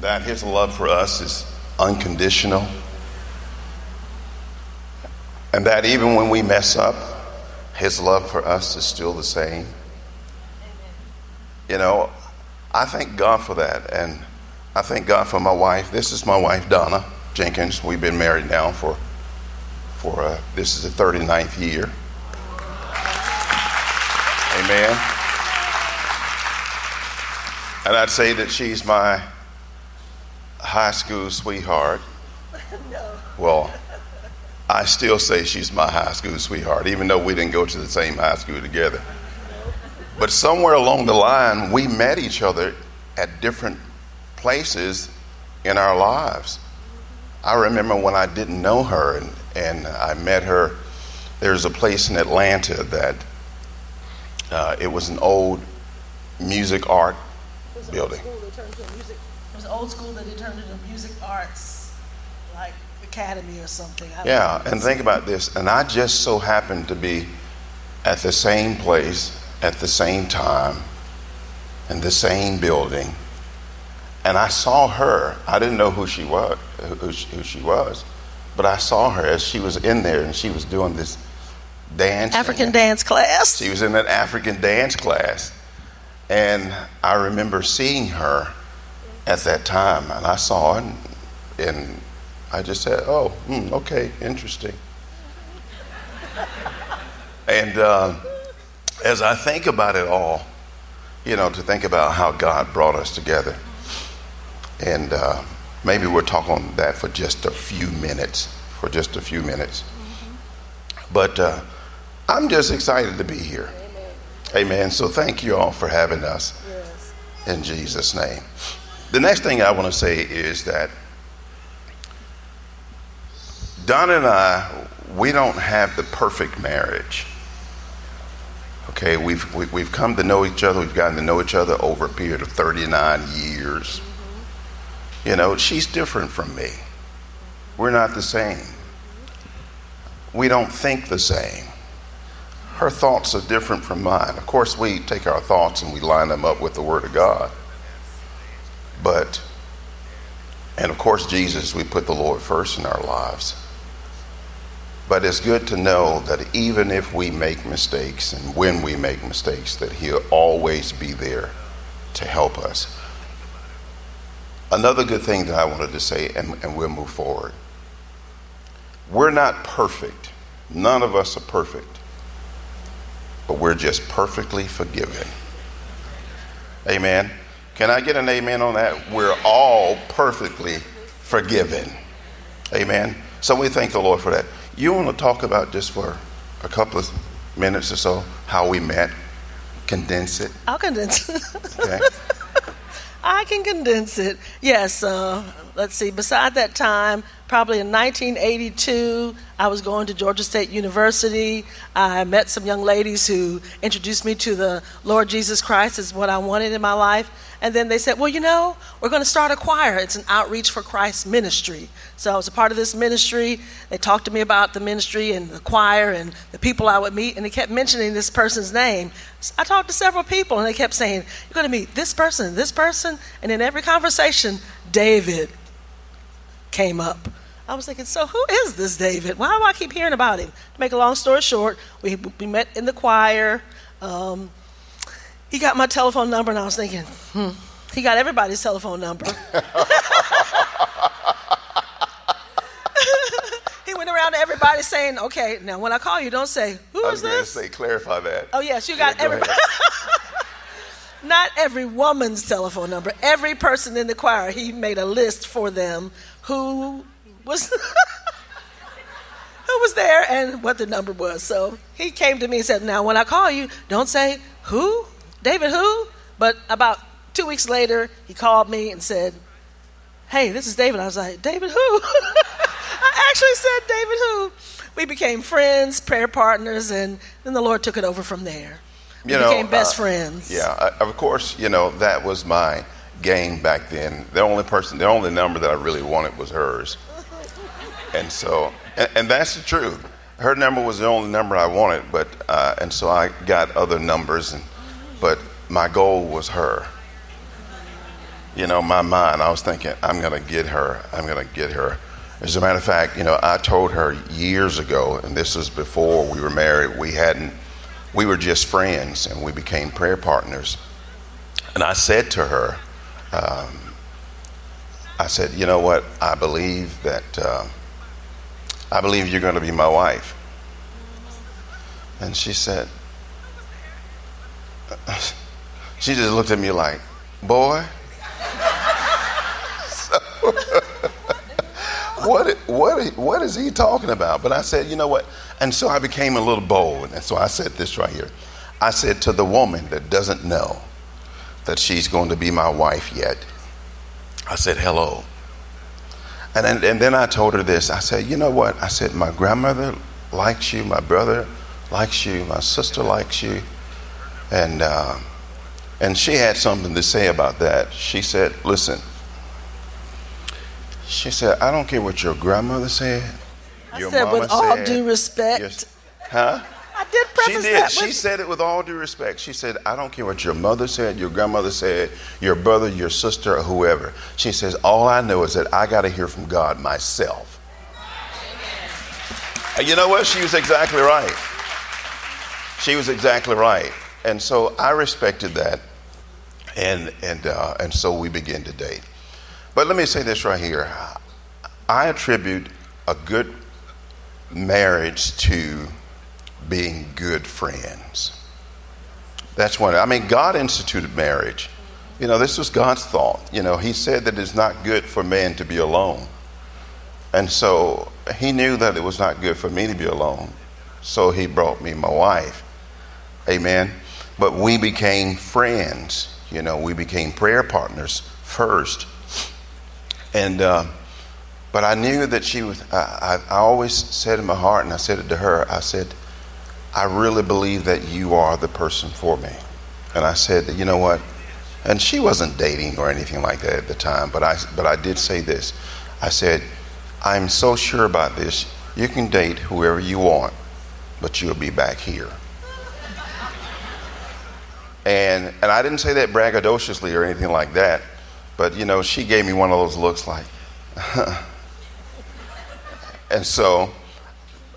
that his love for us is unconditional, and that even when we mess up, his love for us is still the same. You know, I thank God for that, and I thank God for my wife. This is my wife, Donna Jenkins. We've been married now for for uh, this is the 39th year. Amen. And I'd say that she's my high school sweetheart. No. Well, I still say she's my high school sweetheart, even though we didn't go to the same high school together. But somewhere along the line, we met each other at different places in our lives. I remember when I didn't know her and, and I met her. There's a place in Atlanta that uh, it was an old music art building. Music, was old school that they turned into music arts, like academy or something. yeah, and think about this. And I just so happened to be at the same place at the same time in the same building. And I saw her. I didn't know who she was, who she, who she was, but I saw her as she was in there and she was doing this dance. African dance class. She was in that African dance class. And I remember seeing her at that time, and I saw it, and, and I just said, "Oh, hmm, okay, interesting." and uh, as I think about it all, you know, to think about how God brought us together, and uh, maybe we'll talk on that for just a few minutes, for just a few minutes. Mm-hmm. But uh, I'm just excited to be here. Amen. Amen. So thank you all for having us yes. in Jesus' name. The next thing I want to say is that Don and I, we don't have the perfect marriage. Okay, we've, we, have we have come to know each other. We've gotten to know each other over a period of 39 years. You know, she's different from me. We're not the same. We don't think the same her thoughts are different from mine. Of course, we take our thoughts and we line them up with the Word of God. But, and of course, Jesus, we put the Lord first in our lives. But it's good to know that even if we make mistakes and when we make mistakes, that He'll always be there to help us. Another good thing that I wanted to say, and, and we'll move forward. We're not perfect. None of us are perfect but we're just perfectly forgiven. Amen. Can I get an amen on that? We're all perfectly forgiven. Amen. So we thank the Lord for that. You want to talk about just for a couple of minutes or so how we met? Condense it. I'll condense it. okay. I can condense it. Yes. Uh, let's see. Beside that time, probably in 1982, I was going to Georgia State University. I met some young ladies who introduced me to the Lord Jesus Christ as what I wanted in my life. And then they said, Well, you know, we're going to start a choir. It's an outreach for Christ ministry. So I was a part of this ministry. They talked to me about the ministry and the choir and the people I would meet, and they kept mentioning this person's name. I talked to several people, and they kept saying, You're going to meet this person, this person. And in every conversation, David came up. I was thinking, so who is this David? Why do I keep hearing about him? To make a long story short, we, we met in the choir. Um, he got my telephone number, and I was thinking, hmm, he got everybody's telephone number. he went around to everybody saying, okay, now when I call you, don't say, who is this? I was going to say, clarify that. Oh, yes, you got yeah, everybody. Not every woman's telephone number. Every person in the choir, he made a list for them who was who was there and what the number was. So he came to me and said, Now, when I call you, don't say who? David who? But about two weeks later, he called me and said, Hey, this is David. I was like, David who? I actually said, David who? We became friends, prayer partners, and then the Lord took it over from there. We you know, became best uh, friends. Yeah, uh, of course, you know, that was my game back then. The only person, the only number that I really wanted was hers. And so, and, and that's the truth. Her number was the only number I wanted, but uh, and so I got other numbers, and but my goal was her. you know, my mind, I was thinking, I'm going to get her. I'm going to get her. As a matter of fact, you know, I told her years ago, and this was before we were married, we hadn't, we were just friends and we became prayer partners. And I said to her, um, I said, you know what? I believe that, uh, I believe you're going to be my wife. And she said, she just looked at me like, boy. what, what, what is he talking about? But I said, you know what? And so I became a little bold. And so I said this right here. I said to the woman that doesn't know that she's going to be my wife yet, I said, hello. And then, and then I told her this. I said, you know what? I said, my grandmother likes you, my brother likes you, my sister likes you. And, uh, and she had something to say about that. She said, listen, she said, I don't care what your grandmother said. I your said, mama with all said, due respect. huh? I did She preface did. that She said it with all due respect. She said, I don't care what your mother said, your grandmother said, your brother, your sister, or whoever. She says, All I know is that I got to hear from God myself. And You know what? She was exactly right. She was exactly right. And so I respected that. And, and, uh, and so we begin to date. But let me say this right here I attribute a good marriage to being good friends. That's one. I mean, God instituted marriage. You know, this was God's thought. You know, He said that it's not good for man to be alone. And so He knew that it was not good for me to be alone. So He brought me my wife. Amen. But we became friends. You know, we became prayer partners first. And, uh, but I knew that she was, I, I, I always said in my heart, and I said it to her, I said, I really believe that you are the person for me. And I said, you know what? And she wasn't dating or anything like that at the time, but I, but I did say this. I said, I'm so sure about this. You can date whoever you want, but you'll be back here. And, and I didn't say that braggadociously or anything like that, but you know, she gave me one of those looks like, and so,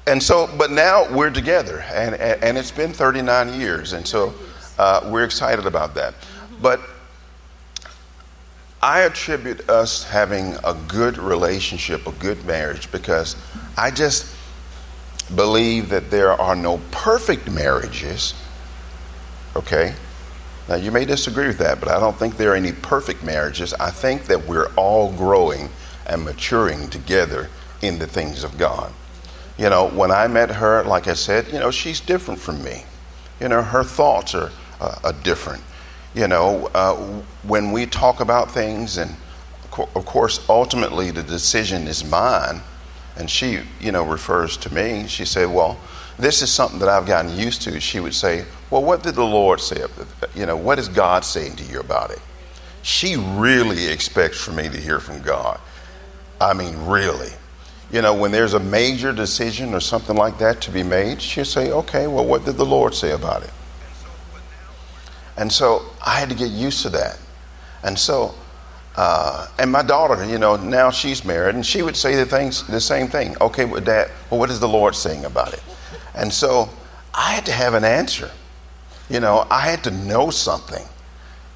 and so, but now we're together, and, and, and it's been 39 years, and so uh, we're excited about that. But I attribute us having a good relationship, a good marriage, because I just believe that there are no perfect marriages. Okay? Now, you may disagree with that, but I don't think there are any perfect marriages. I think that we're all growing and maturing together in the things of God. You know, when I met her, like I said, you know, she's different from me. You know, her thoughts are, uh, are different. You know, uh, when we talk about things, and of course, ultimately the decision is mine, and she, you know, refers to me. She said, Well, this is something that I've gotten used to. She would say, Well, what did the Lord say? You know, what is God saying to you about it? She really expects for me to hear from God. I mean, really. You know, when there's a major decision or something like that to be made, she'll say, Okay, well, what did the Lord say about it? And so I had to get used to that. And so, uh, and my daughter, you know, now she's married, and she would say the things, the same thing. Okay, well, Dad, well, what is the Lord saying about it? And so I had to have an answer. You know, I had to know something.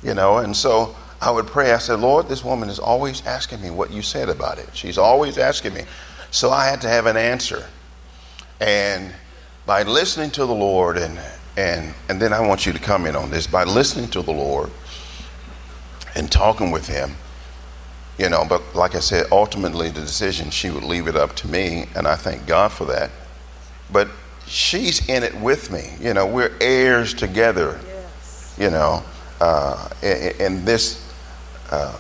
You know, and so I would pray. I said, Lord, this woman is always asking me what you said about it. She's always asking me. So I had to have an answer. And by listening to the Lord, and and and then I want you to comment on this. By listening to the Lord and talking with Him, you know. But like I said, ultimately the decision she would leave it up to me, and I thank God for that. But she's in it with me. You know, we're heirs together. You know, uh, in, in this, uh,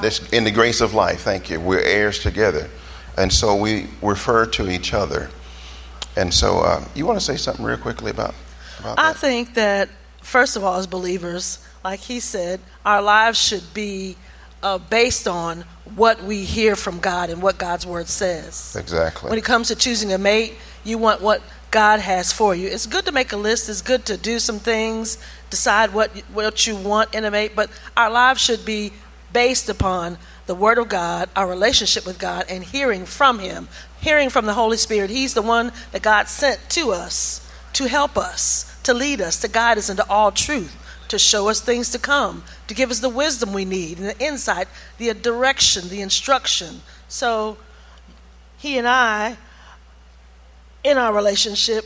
this in the grace of life. Thank you. We're heirs together, and so we refer to each other. And so, uh, you want to say something real quickly about about I that? think that, first of all, as believers, like he said, our lives should be uh, based on what we hear from God and what God's word says. exactly. When it comes to choosing a mate, you want what God has for you. It's good to make a list, it's good to do some things, decide what, what you want in a mate, but our lives should be based upon the Word of God, our relationship with God, and hearing from Him, hearing from the Holy Spirit. He's the one that God sent to us to help us, to lead us, to guide us into all truth, to show us things to come, to give us the wisdom we need, and the insight, the direction, the instruction. So, He and I, in our relationship,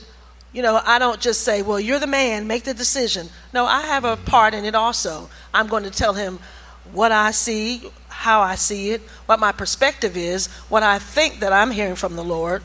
you know, I don't just say, well, you're the man, make the decision. No, I have a part in it also. I'm going to tell him what I see, how I see it, what my perspective is, what I think that I'm hearing from the Lord,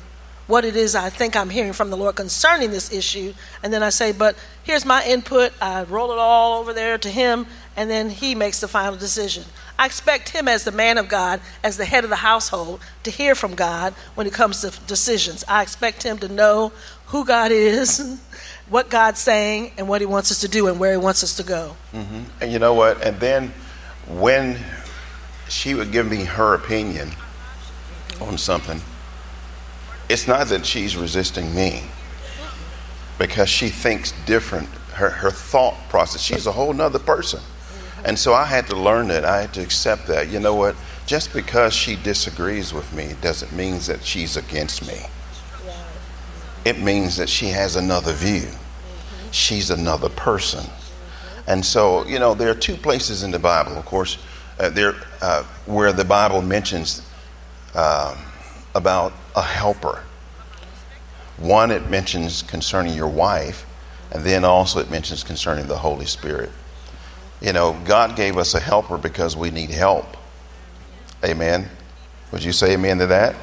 what it is I think I'm hearing from the Lord concerning this issue. And then I say, but here's my input. I roll it all over there to him, and then he makes the final decision. I expect him, as the man of God, as the head of the household, to hear from God when it comes to decisions. I expect him to know who God is, what God's saying, and what he wants us to do and where he wants us to go. Mm-hmm. And you know what? And then when she would give me her opinion on something, it's not that she's resisting me because she thinks different. Her, her thought process, she's a whole nother person. And so I had to learn that. I had to accept that. You know what? Just because she disagrees with me doesn't mean that she's against me. It means that she has another view. She's another person. And so, you know, there are two places in the Bible, of course, uh, there uh, where the Bible mentions um, about a helper. One, it mentions concerning your wife, and then also it mentions concerning the Holy Spirit. You know, God gave us a helper because we need help. Amen. Would you say amen to that?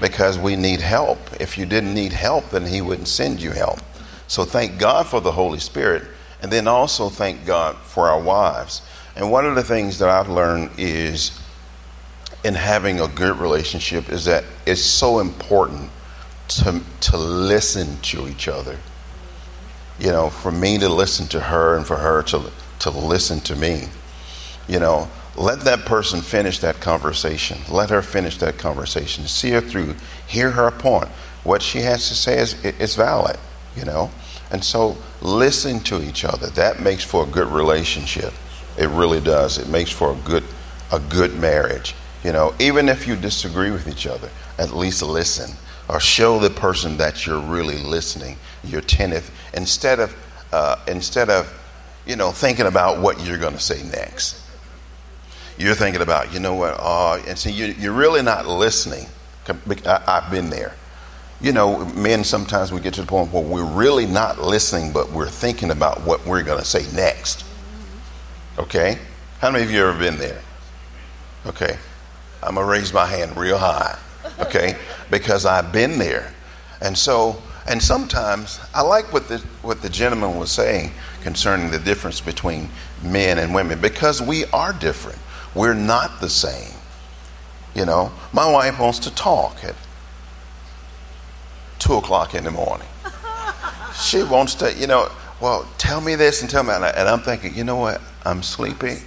Because we need help. If you didn't need help, then He wouldn't send you help. So thank God for the Holy Spirit, and then also thank God for our wives. And one of the things that I've learned is in having a good relationship is that it's so important to, to listen to each other. You know, for me to listen to her and for her to to listen to me. You know, let that person finish that conversation. Let her finish that conversation. See her through. Hear her point. What she has to say is, is valid, you know. And so listen to each other. That makes for a good relationship. It really does. It makes for a good a good marriage. You know, even if you disagree with each other, at least listen or show the person that you're really listening. You're attentive instead of uh, instead of you know, thinking about what you're going to say next. You're thinking about, you know what, uh, and so you, are really not listening. I've been there. You know, men sometimes we get to the point where we're really not listening, but we're thinking about what we're going to say next. Okay? How many of you ever been there? Okay. I'm going to raise my hand real high. Okay? because I've been there. And so, and sometimes I like what the, what the gentleman was saying concerning the difference between men and women because we are different. We're not the same. You know, my wife wants to talk at two o'clock in the morning. She wants to, you know, well, tell me this and tell me that. And I'm thinking, you know what? I'm sleepy.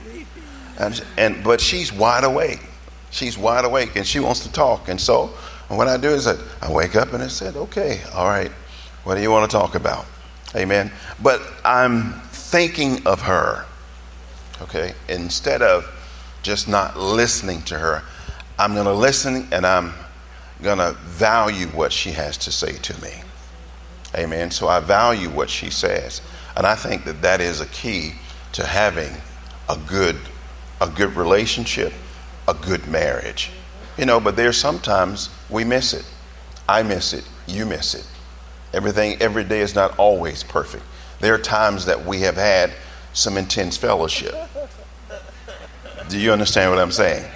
And, and but she's wide awake. She's wide awake and she wants to talk. And so what I do is I, I wake up and I said, okay, all right, what do you want to talk about? Amen. But I'm thinking of her, okay? Instead of just not listening to her, I'm going to listen and I'm going to value what she has to say to me. Amen. So I value what she says. And I think that that is a key to having a good a good relationship, a good marriage. You know, but there's sometimes we miss it. I miss it, you miss it. Everything, every day is not always perfect. There are times that we have had some intense fellowship. Do you understand what I'm saying?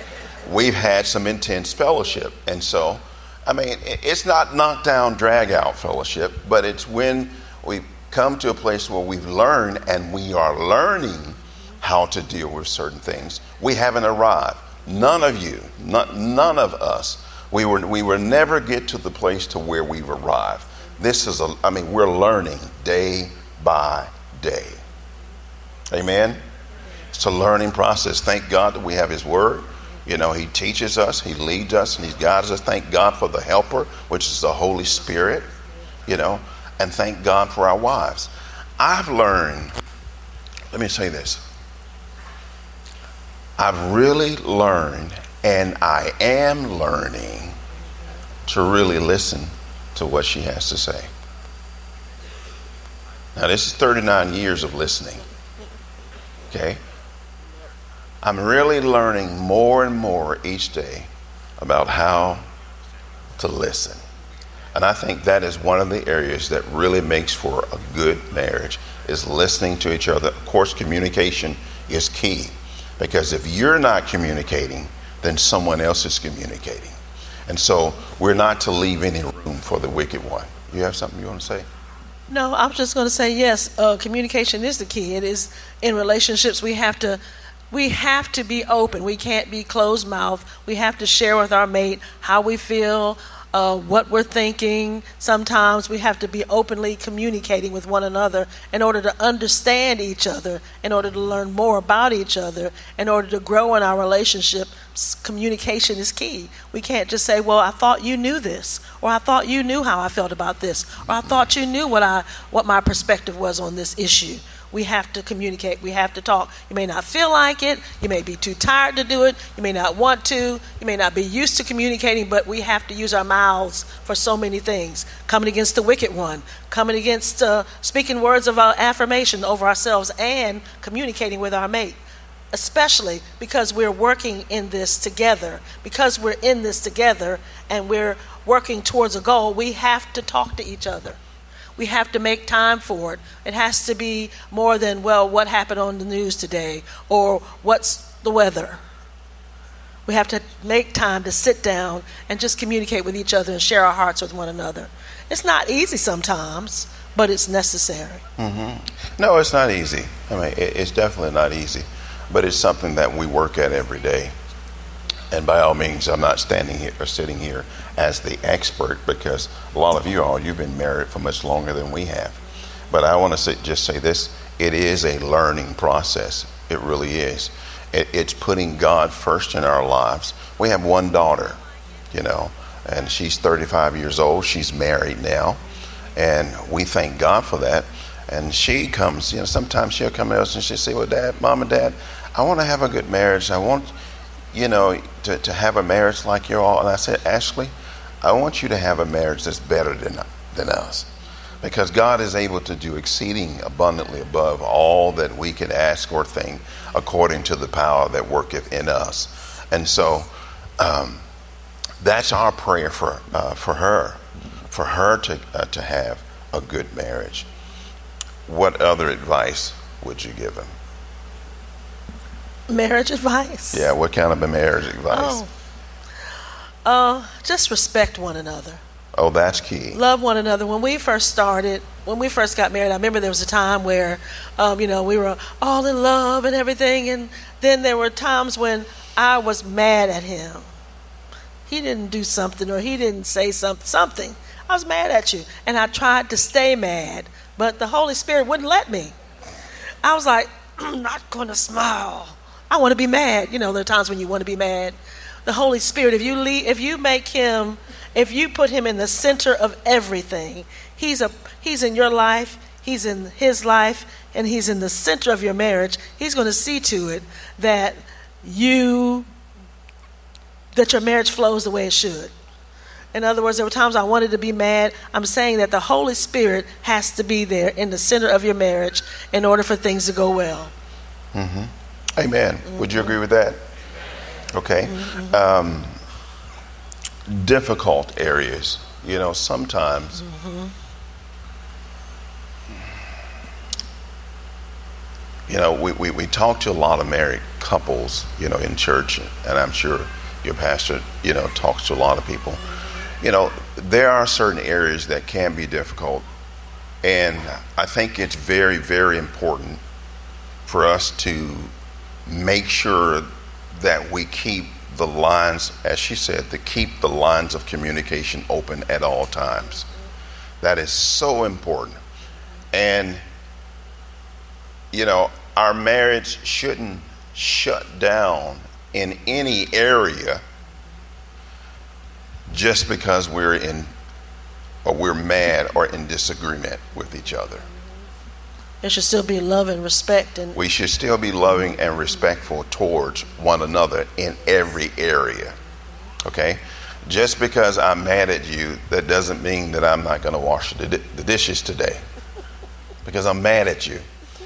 We've had some intense fellowship. And so, I mean, it's not knockdown, drag out fellowship, but it's when we come to a place where we've learned and we are learning how to deal with certain things. We haven't arrived. None of you, not, none of us, we, were, we will never get to the place to where we've arrived. This is a, I mean, we're learning day by day. Amen? It's a learning process. Thank God that we have His Word. You know, He teaches us, He leads us, and He guides us. Thank God for the Helper, which is the Holy Spirit, you know, and thank God for our wives. I've learned, let me say this. I've really learned, and I am learning to really listen to what she has to say. Now, this is 39 years of listening. Okay? I'm really learning more and more each day about how to listen. And I think that is one of the areas that really makes for a good marriage is listening to each other. Of course, communication is key because if you're not communicating, then someone else is communicating. And so we're not to leave any room for the wicked one. You have something you want to say? No, I'm just going to say yes. Uh, communication is the key. It is in relationships. We have to, we have to be open. We can't be closed mouth. We have to share with our mate how we feel, uh, what we're thinking. Sometimes we have to be openly communicating with one another in order to understand each other, in order to learn more about each other, in order to grow in our relationship. Communication is key. We can't just say, "Well, I thought you knew this," or "I thought you knew how I felt about this," or "I thought you knew what I what my perspective was on this issue." We have to communicate. We have to talk. You may not feel like it. You may be too tired to do it. You may not want to. You may not be used to communicating, but we have to use our mouths for so many things. Coming against the wicked one, coming against uh, speaking words of affirmation over ourselves, and communicating with our mate. Especially because we're working in this together. Because we're in this together and we're working towards a goal, we have to talk to each other we have to make time for it. It has to be more than, well, what happened on the news today or what's the weather. We have to make time to sit down and just communicate with each other and share our hearts with one another. It's not easy sometimes, but it's necessary. Mm-hmm. No, it's not easy. I mean, it's definitely not easy, but it's something that we work at every day. And by all means, I'm not standing here or sitting here as the expert because a lot of you all, you've been married for much longer than we have. But I want to just say this it is a learning process. It really is. It, it's putting God first in our lives. We have one daughter, you know, and she's 35 years old. She's married now. And we thank God for that. And she comes, you know, sometimes she'll come to us and she'll say, Well, Dad, Mom and Dad, I want to have a good marriage. I want, you know, to, to have a marriage like you all. And I said, Ashley, I want you to have a marriage that's better than, than us. Because God is able to do exceeding abundantly above all that we can ask or think according to the power that worketh in us. And so um, that's our prayer for, uh, for her, for her to, uh, to have a good marriage. What other advice would you give him? Marriage advice? Yeah, what kind of a marriage advice? Oh. Uh, just respect one another. Oh, that's key. Love one another. When we first started, when we first got married, I remember there was a time where, um, you know, we were all in love and everything, and then there were times when I was mad at him. He didn't do something, or he didn't say something. Something. I was mad at you, and I tried to stay mad, but the Holy Spirit wouldn't let me. I was like, I'm not going to smile. I want to be mad. You know, there are times when you want to be mad the Holy Spirit, if you lead, if you make him, if you put him in the center of everything, he's a he's in your life, he's in his life, and he's in the center of your marriage. He's going to see to it that you that your marriage flows the way it should. In other words, there were times I wanted to be mad. I'm saying that the Holy Spirit has to be there in the center of your marriage in order for things to go well. Mm-hmm. Amen. Mm-hmm. Would you agree with that? Okay. Um, difficult areas. You know, sometimes. You know, we, we, we talk to a lot of married couples, you know, in church, and I'm sure your pastor, you know, talks to a lot of people. You know, there are certain areas that can be difficult, and I think it's very, very important for us to make sure that we keep the lines, as she said, to keep the lines of communication open at all times. That is so important. And, you know, our marriage shouldn't shut down in any area just because we're in or we're mad or in disagreement with each other. It should still be love and respect and We should still be loving and respectful towards one another in every area. Okay? Just because I'm mad at you, that doesn't mean that I'm not going to wash the, di- the dishes today. Because I'm mad at you,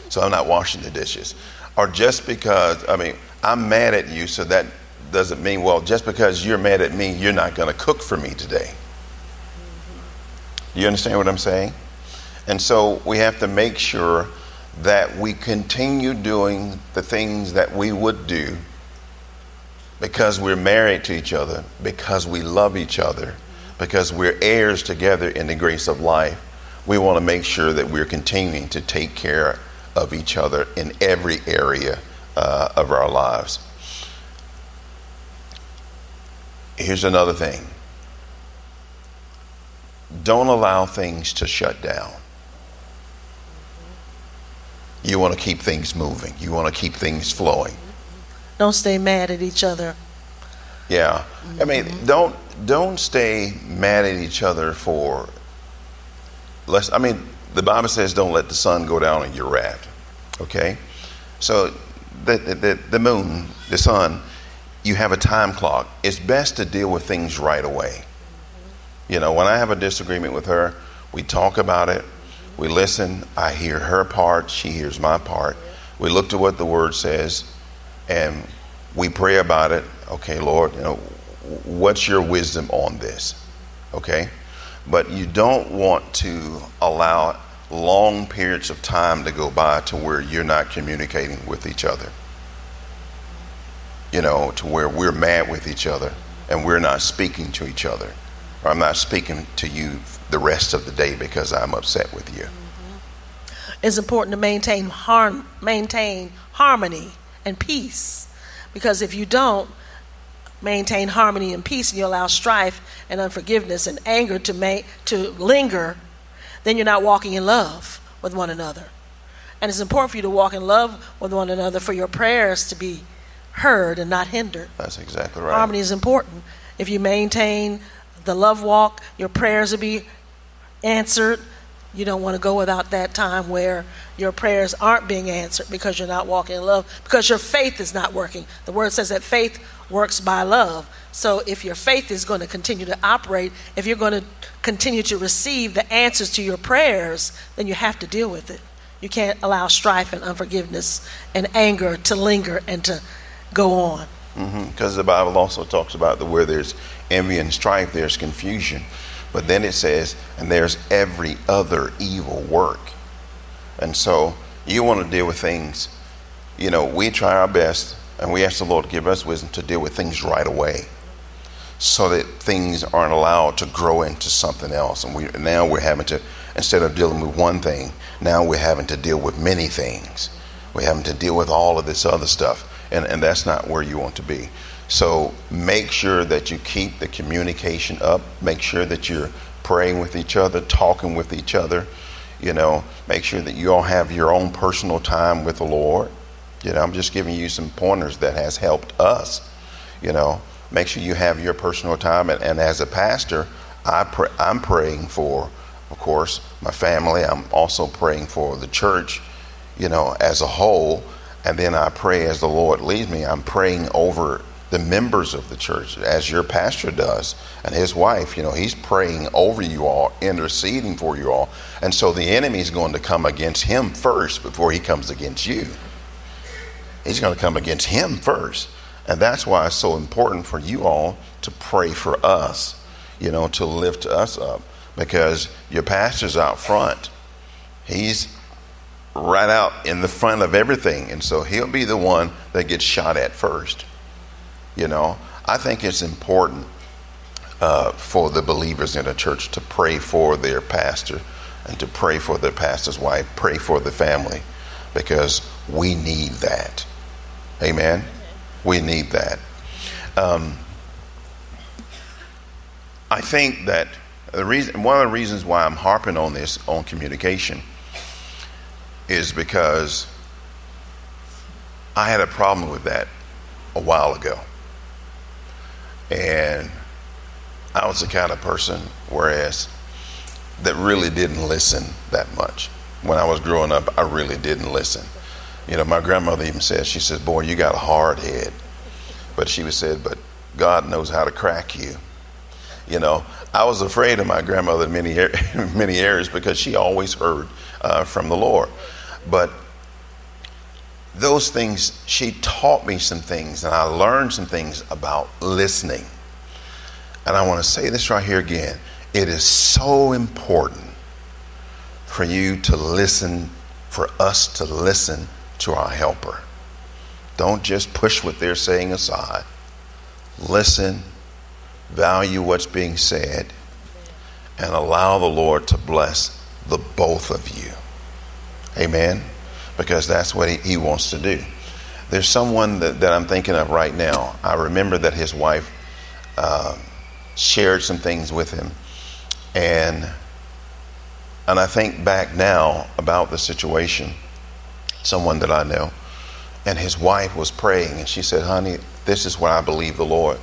so I'm not washing the dishes. Or just because, I mean, I'm mad at you, so that doesn't mean, well, just because you're mad at me, you're not going to cook for me today. Do you understand what I'm saying? And so we have to make sure that we continue doing the things that we would do because we're married to each other, because we love each other, because we're heirs together in the grace of life. We want to make sure that we're continuing to take care of each other in every area uh, of our lives. Here's another thing don't allow things to shut down. You want to keep things moving, you want to keep things flowing. don't stay mad at each other. Yeah. I mean, mm-hmm. don't don't stay mad at each other for less I mean, the Bible says don't let the sun go down on your wrath. Okay? So the the, the, the moon, the sun, you have a time clock. It's best to deal with things right away. You know, when I have a disagreement with her, we talk about it, we listen, I hear her part, she hears my part. We look to what the word says and we pray about it. Okay, Lord, you know, what's your wisdom on this? Okay? But you don't want to allow long periods of time to go by to where you're not communicating with each other. You know, to where we're mad with each other and we're not speaking to each other. Or I'm not speaking to you the rest of the day because I'm upset with you. Mm-hmm. It's important to maintain harm, maintain harmony and peace, because if you don't maintain harmony and peace, and you allow strife and unforgiveness and anger to make to linger, then you're not walking in love with one another. And it's important for you to walk in love with one another for your prayers to be heard and not hindered. That's exactly right. Harmony is important. If you maintain the love walk, your prayers will be answered. You don't want to go without that time where your prayers aren't being answered because you're not walking in love, because your faith is not working. The word says that faith works by love. So if your faith is going to continue to operate, if you're going to continue to receive the answers to your prayers, then you have to deal with it. You can't allow strife and unforgiveness and anger to linger and to go on. Mm-hmm. Because the Bible also talks about the where there's envy and strife, there's confusion. But then it says, and there's every other evil work. And so you want to deal with things, you know, we try our best and we ask the Lord to give us wisdom to deal with things right away so that things aren't allowed to grow into something else. And we now we're having to, instead of dealing with one thing, now we're having to deal with many things. We're having to deal with all of this other stuff. And, and that's not where you want to be. So make sure that you keep the communication up. Make sure that you're praying with each other, talking with each other. You know, make sure that you all have your own personal time with the Lord. You know, I'm just giving you some pointers that has helped us. You know, make sure you have your personal time. And, and as a pastor, I pray, I'm praying for, of course, my family. I'm also praying for the church, you know, as a whole. And then I pray as the Lord leads me. I'm praying over the members of the church, as your pastor does, and his wife. You know, he's praying over you all, interceding for you all. And so the enemy's going to come against him first before he comes against you. He's going to come against him first. And that's why it's so important for you all to pray for us, you know, to lift us up. Because your pastor's out front. He's right out in the front of everything. And so he'll be the one that gets shot at first. You know, I think it's important uh, for the believers in a church to pray for their pastor and to pray for their pastor's wife, pray for the family, because we need that. Amen. We need that. Um, I think that the reason, one of the reasons why I'm harping on this on communication is because I had a problem with that a while ago. And I was the kind of person, whereas, that really didn't listen that much. when I was growing up, I really didn't listen. You know, my grandmother even said, she says, Boy, you got a hard head. But she would said, But God knows how to crack you. You know, I was afraid of my grandmother in many, many areas because she always heard uh, from the Lord. But those things, she taught me some things, and I learned some things about listening. And I want to say this right here again. It is so important for you to listen, for us to listen to our helper. Don't just push what they're saying aside. Listen, value what's being said, and allow the Lord to bless the both of you. Amen? Because that's what he, he wants to do. There's someone that, that, I'm thinking of right now. I remember that his wife uh, shared some things with him. And, and I think back now about the situation, someone that I know, and his wife was praying, and she said, Honey, this is what I believe the Lord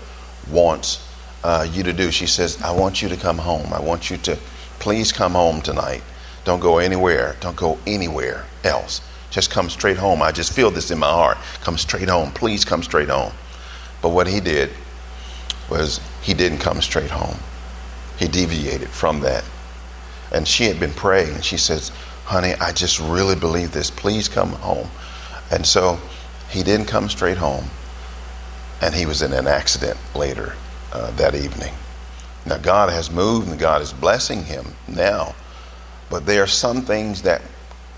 wants uh, you to do. She says, I want you to come home. I want you to please come home tonight. Don't go anywhere. Don't go anywhere else. Just come straight home. I just feel this in my heart. Come straight home. Please come straight home. But what he did was he didn't come straight home. He deviated from that. And she had been praying. And she says, Honey, I just really believe this. Please come home. And so he didn't come straight home. And he was in an accident later uh, that evening. Now, God has moved and God is blessing him now. But there are some things that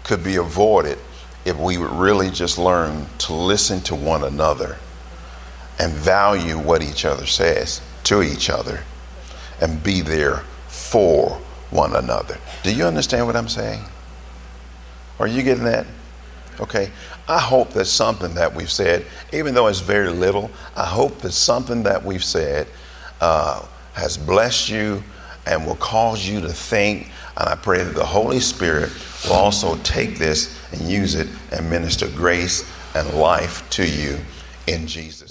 could be avoided if we would really just learn to listen to one another and value what each other says to each other and be there for one another. Do you understand what I'm saying? Are you getting that? Okay. I hope that something that we've said, even though it's very little, I hope that something that we've said uh, has blessed you and will cause you to think and I pray that the Holy Spirit will also take this and use it and minister grace and life to you in Jesus'